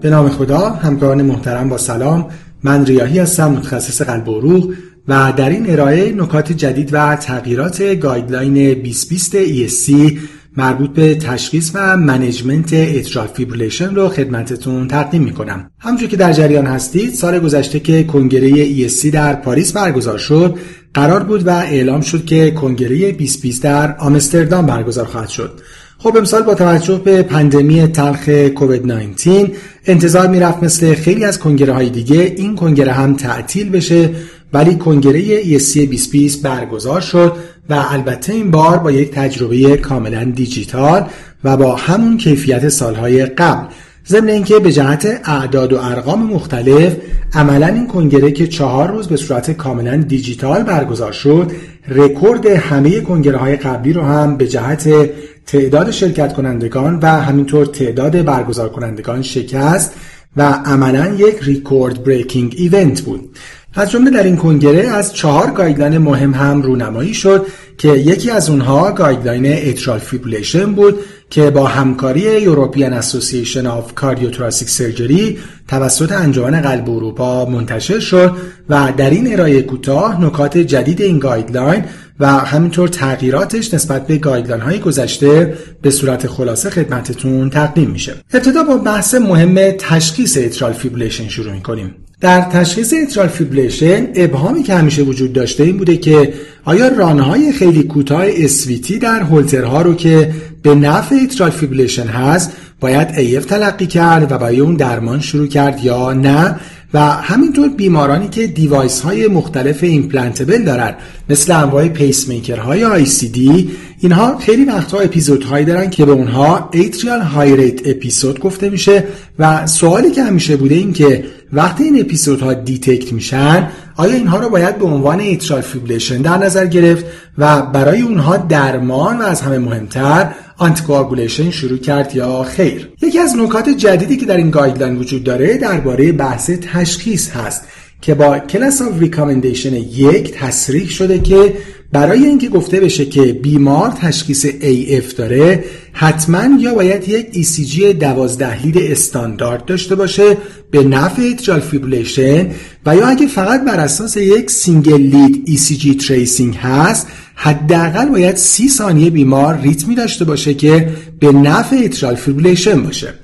به نام خدا همکاران محترم با سلام. من ریاهی هستم متخصص قلب و عروق و در این ارائه نکات جدید و تغییرات guideline 2020 ESC مربوط به تشخیص و management atrial fibrillation رو خدمتتون تقدیم می‌کنم. همونجور که در جریان هستید سال گذشته که کنگره ESC در پاریس برگزار شد قرار بود و اعلام شد که کنگره 2020 در آمستردام برگزار خواهد شد. خب امسال با توجه به پندمی تلخ کووید 19 انتظار می‌رفت مثل خیلی از کنگره های دیگه این کنگره هم تعطیل بشه ولی کنگره ESC 2020 برگزار شد و البته این بار با یک تجربه کاملا دیجیتال و با همون کیفیت سالهای قبل. ضمن اینکه به جهت اعداد و ارقام مختلف عملا این کنگره که چهار روز به صورت کاملا دیجیتال برگزار شد رکورد همه کنگره های قبلی رو هم به جهت تعداد شرکت کنندگان و همینطور تعداد برگزار کنندگان شکست و عملا یک record breaking event بود. از جمله در این کنگره از چهار guideline مهم هم رونمایی شد که یکی از اونها guideline atrial fibrillation بود که با همکاری European Association of Cardiothoracic Surgery توسط انجمن قلب اروپا منتشر شد و در این ارائه کوتاه نکات جدید این guideline و همینطور تغییراتش نسبت به guideline های گذشته به صورت خلاصه خدمتتون تقدیم میشه. ابتدا با بحث مهم تشخیص atrial fibrillation شروع می‌کنیم. در تشخیص atrial fibrillation ابهامی که همیشه وجود داشته این بوده که آیا run های خیلی کوتاه SVT در هولترها رو که به نفع atrial fibrillation هست باید AF تلقی کرد و برای اون درمان شروع کرد یا نه؟ و همینطور بیمارانی که device های مختلف implantable دارن مثل انواع pacemaker ICD اینها خیلی وقتها اپیزود هایی دارن که به اونها atrial high rate episode گفته میشه و سوالی که همیشه بوده این که وقتی این اپیزودها detect میشن آیا اینها رو باید به عنوان atrial fibrillation در نظر گرفت و برای اونها درمان و از همه مهمتر anticoagulation شروع کرد یا خیر؟ یکی از نکات جدیدی که در این guideline وجود داره درباره بحث تشخیص هست که با class of recommendation یک تصریح شده که برای اینکه گفته بشه که بیمار تشخیص AF داره حتما یا باید یک ECG دوازده lead استاندارد داشته باشه به نفع atrial fibrillation و یا اگه فقط بر اساس یک single lead ECG tracing هست حداقل باید سی ثانیه بیمار ریتمی داشته باشه که به نفع atrial fibrillation باشه.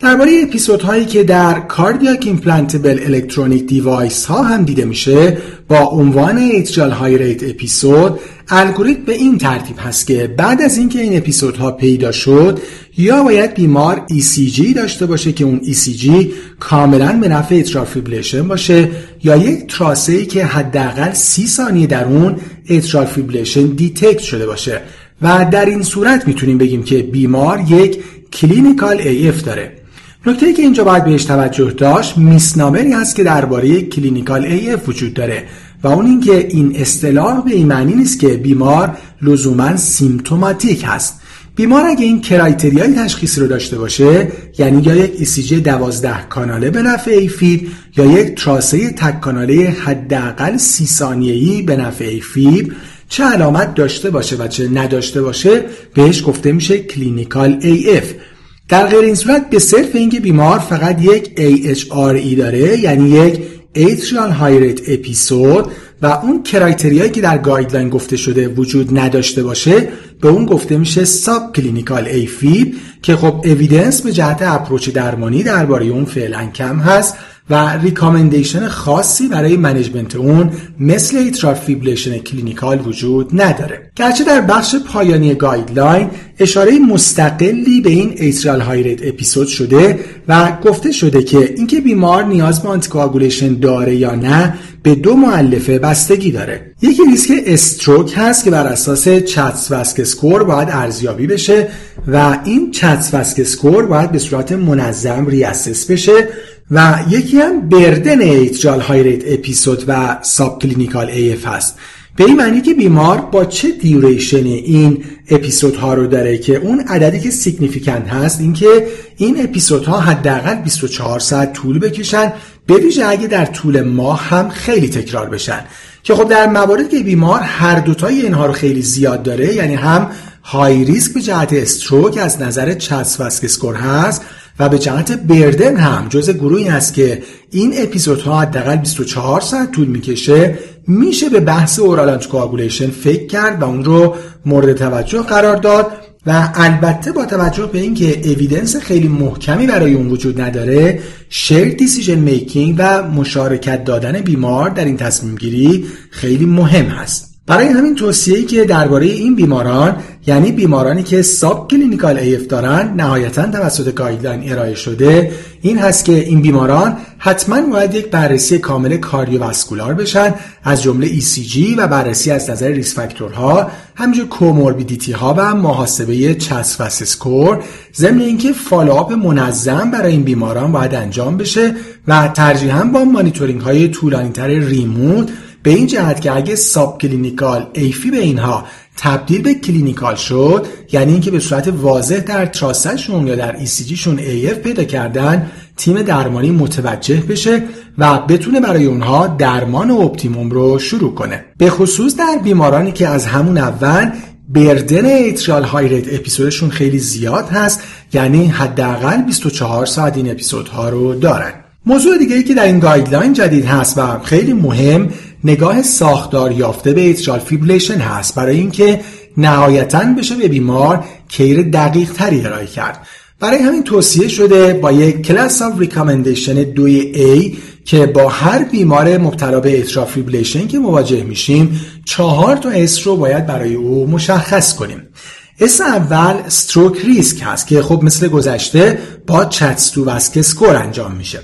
درباره اپیزود هایی که در cardiac implantable electronic device ها هم دیده میشه با عنوان atrial high rate episode الگوریتم به این ترتیب هست که بعد از اینکه این اپیزودها پیدا شد یا باید بیمار ECG داشته باشه که اون ECG کاملا به نفع atrial fibrillation باشه یا یک تراسه ای که حداقل سی ثانیه در اون atrial fibrillation detect شده باشه. و در این صورت می‌تونیم بگیم که بیمار یک clinical AF داره. نکته که اینجا باید بهش توجه داشت misnomer ی هست که درباره clinical AF وجود داره و اون اینکه این اصطلاح به این معنی نیست که بیمار لزوما symptomatic هست. بیمار اگه این criteria ی تشخیصی رو داشته باشه یعنی یا یک ECG دوازده کاناله به نفع AFib یا یک تراسه تک کاناله حداقل سی ثانیه‌ای به نفع AFib چه علامت داشته باشه و چه نداشته باشه؟ بهش گفته میشه clinical AF در غیر این صورت به صرف اینکه بیمار فقط یک AHRE داره یعنی یک High Rate Episode و اون criteria یی که در guideline گفته شده وجود نداشته باشه به اون گفته میشه subclinical AFib که خب evidence به جهت approach درمانی درباره اون فعلا کم هست. و recommendation خاصی برای management اون مثل atrial fibrillation clinical وجود نداره. گرچه در بخش پایانی guideline اشاره مستقلی به این atrial high rate episode شده و گفته شده که اینکه بیمار نیاز به anticoagulation داره یا نه به دو مؤلفه بستگی داره. یکی risk stroke هست که بر اساس CHA2DS2-VASc score باید ارزیابی بشه و این CHA2DS2-VASc score باید به صورت منظم reassess بشه. و یکی هم burden atrial high rate episode و subclinical AF هست به این معنی که بیمار با چه duration این اپیزودها رو داره که اون عددی که significant هست اینکه این اپیزودها حداقل 24 ساعت طول بکشن به ویژه اگه در طول ماه هم خیلی تکرار بشن. که خب در مواردی که بیمار هر دوتای اینها رو خیلی زیاد داره یعنی هم high risk به جهت stroke از نظر CHA2DS2-VASc score هست و به جهت burden هم جز گروهی است که این اپیزودها حداقل 24 ساعت طول می‌کشه میشه به بحث oral coagulation فکر کرد و اون رو مورد توجه قرار داد و البته با توجه به اینکه evidence خیلی محکمی برای اون وجود نداره shared decision making و مشارکت دادن بیمار در این تصمیم گیری خیلی مهم هست. برای همین توصیه‌ای که درباره این بیماران یعنی بیمارانی که subclinical AF دارن نهایتا توسط guideline ارائه شده این هست که این بیماران حتما باید یک بررسی کامل cardiovascular بشن از جمله ECG و بررسی از نظر risk factor ها همینجور comorbidity ها و محاسبه CHA2DS2-VASc score ضمن اینکه follow-up منظم برای این بیماران باید انجام بشه و ترجیحاً با مانیتورینگ های طولانیتر remote به این جهت که اگه subclinical AF ی به اینها تبدیل به clinical شد یعنی اینکه به صورت واضح در trace شون یا در ECG شون AF پیدا کردن تیم درمانی متوجه بشه و بتونه برای اونها درمان optimum رو شروع کنه. به خصوص در بیمارانی که از همون اول burden atrial high rate episode شون خیلی زیاد هست یعنی حداقل 24 ساعت این اپیزودها رو دارن. موضوع دیگه ای که در این guideline جدید هست و خیلی مهم نگاه ساختار یافته به atrial fibrillation هست. برای اینکه نهایتا بشه به بیمار care دقیق تری ارائه کرد. برای همین توصیه شده با یک class of recommendation دوی A که با هر بیمار مبتلا به atrial fibrillation که مواجه میشیم چهار تا S رو باید برای او مشخص کنیم. S اول stroke risk هست که خب مثل گذشته با CHA2DS2-VASc score انجام میشه.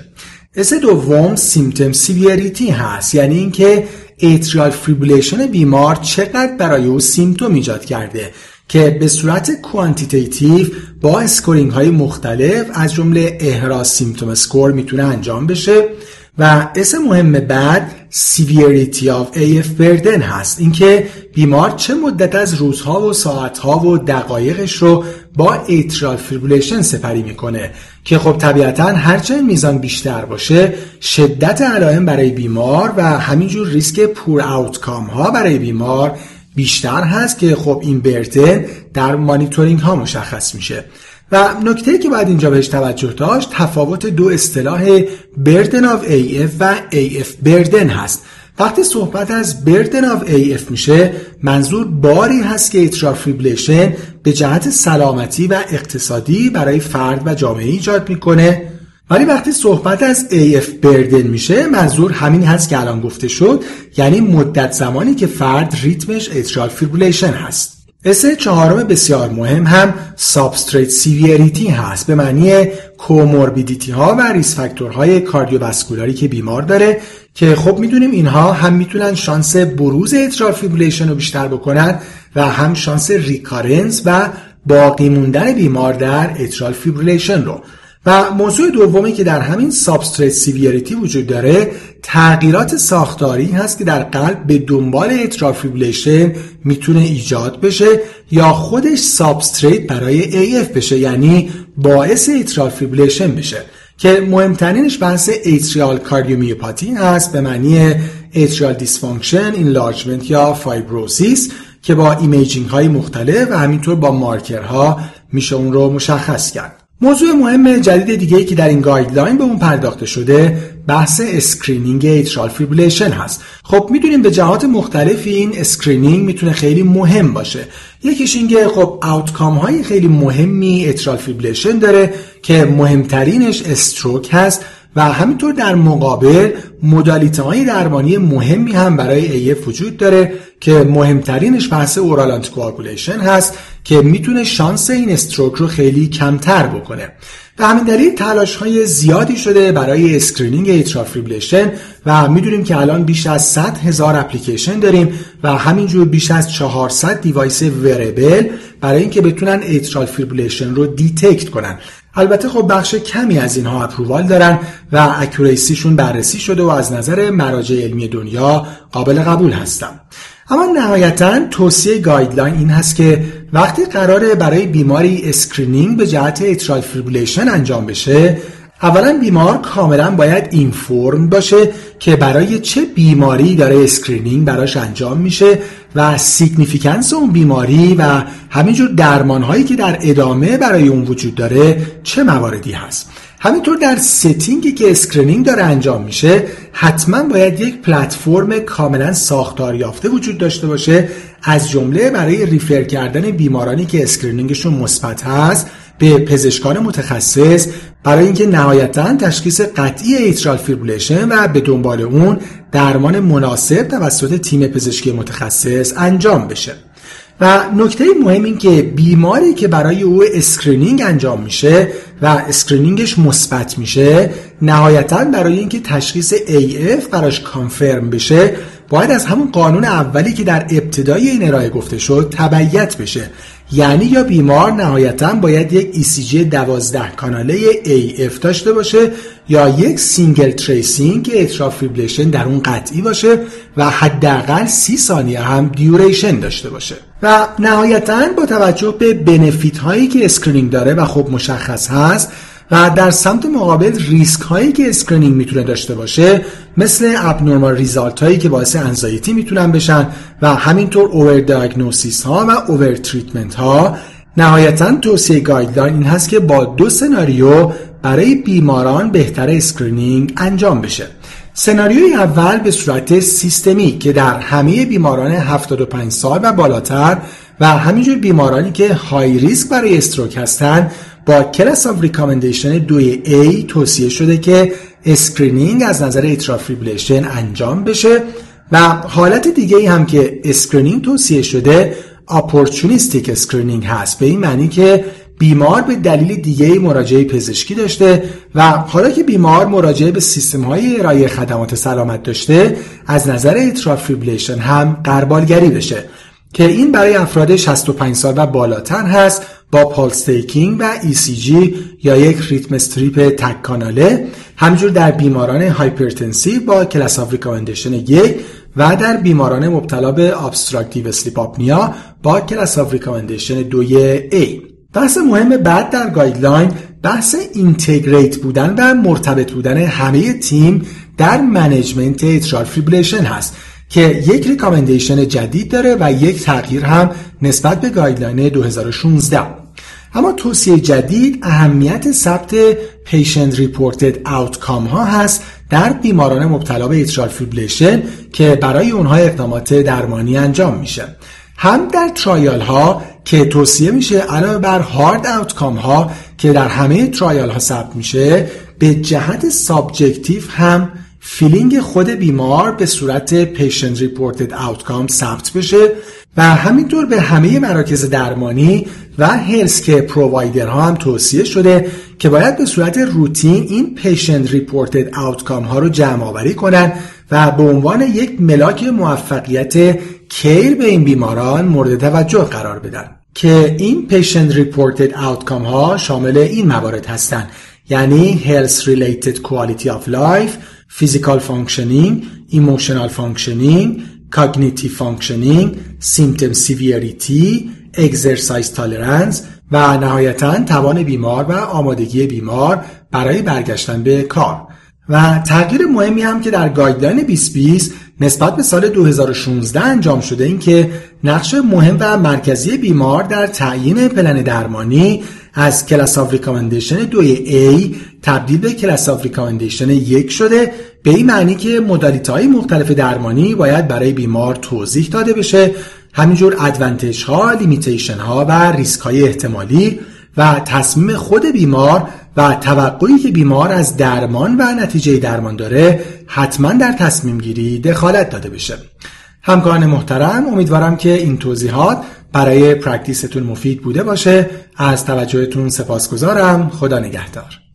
S دوم symptom severity هست یعنی اینکه atrial fibrillation بیمار چقدر برای او symptom ایجاد کرده که به صورت quantitative با scoring های مختلف از جمله EHRA symptom score می‌تونه انجام بشه. و S مهم بعد severity of AF burden هست اینکه بیمار چه مدت از روزها و ساعتها و دقایقش رو با atrial fibrillation سپری می‌کنه که خب طبیعتا هرچه میزان بیشتر باشه شدت علائم برای بیمار و همینجور risk poor outcome ها برای بیمار بیشتر هست که خب این burden در مانیتورینگ ها مشخص میشه. و نکته که باید اینجا بهش توجه داشت تفاوت دو اصطلاح burden of AF و AF burden هست. وقتی صحبت از burden of AF میشه منظور باری هست که atrial fibrillation به جهت سلامتی و اقتصادی برای فرد و جامعه ایجاد می‌کنه. ولی وقتی صحبت از AF burden میشه منظور همین هست که الان گفته شد یعنی مدت زمانی که فرد ریتمش atrial fibrillation هست. S چهارم بسیار مهم هم substrate severity هست. به معنی comorbidity ها و risk factor های cardiovascular ی که بیمار داره که خب می‌دونیم اینها هم می‌تونن شانس بروز atrial fibrillation رو بیشتر بکنن و هم شانس recurrence و باقی موندن بیمار در atrial fibrillation رو. و موضوع دومی که در همین substrate severity وجود داره تغییرات ساختاری هست که در قلب به دنبال atrial fibrillation می‌تونه ایجاد بشه یا خودش substrate برای AF بشه یعنی باعث atrial fibrillation بشه که مهمترینش بحث atrial cardiomyopathy هست به معنی atrial dysfunction، enlargement یا fibrosis که با imaging های مختلف و همینطور با مارکرها میشه اون رو مشخص کرد. موضوع مهم جدید دیگه ای که در این guideline به اون پرداخته شده بحث screening atrial fibrillation هست. خب می‌دونیم به جهات مختلفی این screening می‌تونه خیلی مهم باشه. یکیش اینکه خب outcome های خیلی مهمی atrial fibrillation داره که مهمترینش stroke هست و همینطور در مقابل modality های درمانی مهمی هم برای AF وجود داره که مهمترینش بحث oral anticoagulation هست که می‌تونه شانس این stroke رو خیلی کمتر بکنه. به همین دلیل تلاش های زیادی شده برای screening atrial fibrillation و می‌دونیم که الان بیش از 100 هزار اپلیکیشن داریم و همینجور بیش از 400 device wearable برای اینکه بتونن atrial fibrillation رو detect کنن. البته خب بخش کمی از اینها approval دارن و accuracyشون بررسی شده و از نظر مراجع علمی دنیا قابل قبول هستن. اما نهایتا توصیه guideline این هست که وقتی قراره برای بیماری screening به جهت atrial fibrillation انجام بشه اولا بیمار کاملا باید inform باشه که برای چه بیماری داره screening براش انجام میشه و significance اون بیماری و همینجور درمان هایی که در ادامه برای اون وجود داره چه مواردی هست. همینطور در setting ی که screening داره انجام میشه حتما باید یک پلتفرم کاملا ساختار یافته وجود داشته باشه از جمله برای refer کردن بیمارانی که screening شون مثبت هست. به پزشکان متخصص برای اینکه نهایتا تشخیص قطعی atrial fibrillation و به دنبال اون درمان مناسب توسط تیم پزشکی متخصص انجام بشه. و نکته مهم این که بیماری که برای او screening انجام میشه و screening ش مثبت میشه نهایتا برای اینکه تشخیص AF براش confirm بشه باید از همون قانون اولی که در ابتدای این ارائه گفته شد تبعیت بشه. یعنی یا بیمار نهایتا باید یک ECG 12 کاناله AF داشته باشه یا یک single tracing که atrial fibrillation در اون قطعی باشه و حداقل 30 ثانیه هم duration داشته باشه. و نهایتا با توجه به benefit هایی که screening داره و خب مشخص هست و در سمت مقابل ریسک هایی که screening می‌تونه داشته باشه مثل abnormal result هایی که باعث anxiety می‌تونن بشن و همینطور over diagnosis ها و over treatment ها. نهایتا توصیه guideline این هست که با دو سناریو برای بیماران بهتر screening انجام بشه. سناریوی اول به صورت systematic که در همه بیماران 75 سال و بالاتر و همینجور بیمارانی که high risk برای stroke هستند با class of recommendation 2A توصیه شده که screening از نظر atrial fibrillation انجام بشه و حالت دیگه هم که screening توصیه شده opportunistic screening هست. به این معنی که بیمار به دلیل دیگه مراجعه پزشکی داشته و حالا که بیمار مراجعه به سیستم های ارائه خدمات سلامت داشته از نظر atrial fibrillation هم غربالگری بشه که این برای افراد 65 سال و بالاتر هست با pulse taking و ECG یا یک rhythm strip تک کاناله همینجور در بیماران hypertensive با class of یک و در بیماران مبتلا به obstructive sleep apnea با class of recommendation 2 A. بحث مهم بعد در guideline بحث integrate بودن و مرتبط بودن همه تیم در management atrial fibrillation هست که یک recommendation جدید داره و یک تغییر هم نسبت به guideline 2016 اما توصیه جدید اهمیت ثبت patient reported outcome ها هست در بیماران مبتلا به atrial fibrillation که برای اونها اقدامات درمانی انجام میشه. هم در trial ها که توصیه میشه علاوه بر hard outcome ها که در همه trial ها ثبت میشه به جهت subjective هم feeling خود بیمار به صورت patient reported outcome ثبت بشه و همینطور به همه مراکز درمانی و health care provider ها هم توصیه شده که باید به صورت روتین این patient reported outcome ها رو جمع آوری کنن و به عنوان یک ملاک موفقیت کیر به این بیماران مورد توجه قرار بدن. که این پیشنت ریپورتد آوتکام ها شامل این موارد هستند یعنی health related quality of life physical functioning emotional functioning cognitive functioning symptom severity exercise tolerance و نهایتا توان بیمار و آمادگی بیمار برای برگشتن به کار و تغییر مهمی هم که در guideline 2020 نسبت به سال 2016 انجام شده این که نقش مهم و مرکزی بیمار در تعیین پلن درمانی از class of recommendation 2A تبدیل به class of recommendation 1 شده به این معنی که modality های مختلف درمانی باید برای بیمار توضیح داده بشه. همینجور advantage ها، limitation ها و ریسک های احتمالی و تصمیم خود بیمار و توقعی که بیمار از درمان و نتیجه درمان داره حتما در تصمیم گیری دخالت داده بشه. همکاران محترم امیدوارم که این توضیحات برای پرکتیستون مفید بوده باشه. از توجهتون سپاسگزارم. خدا نگهدار.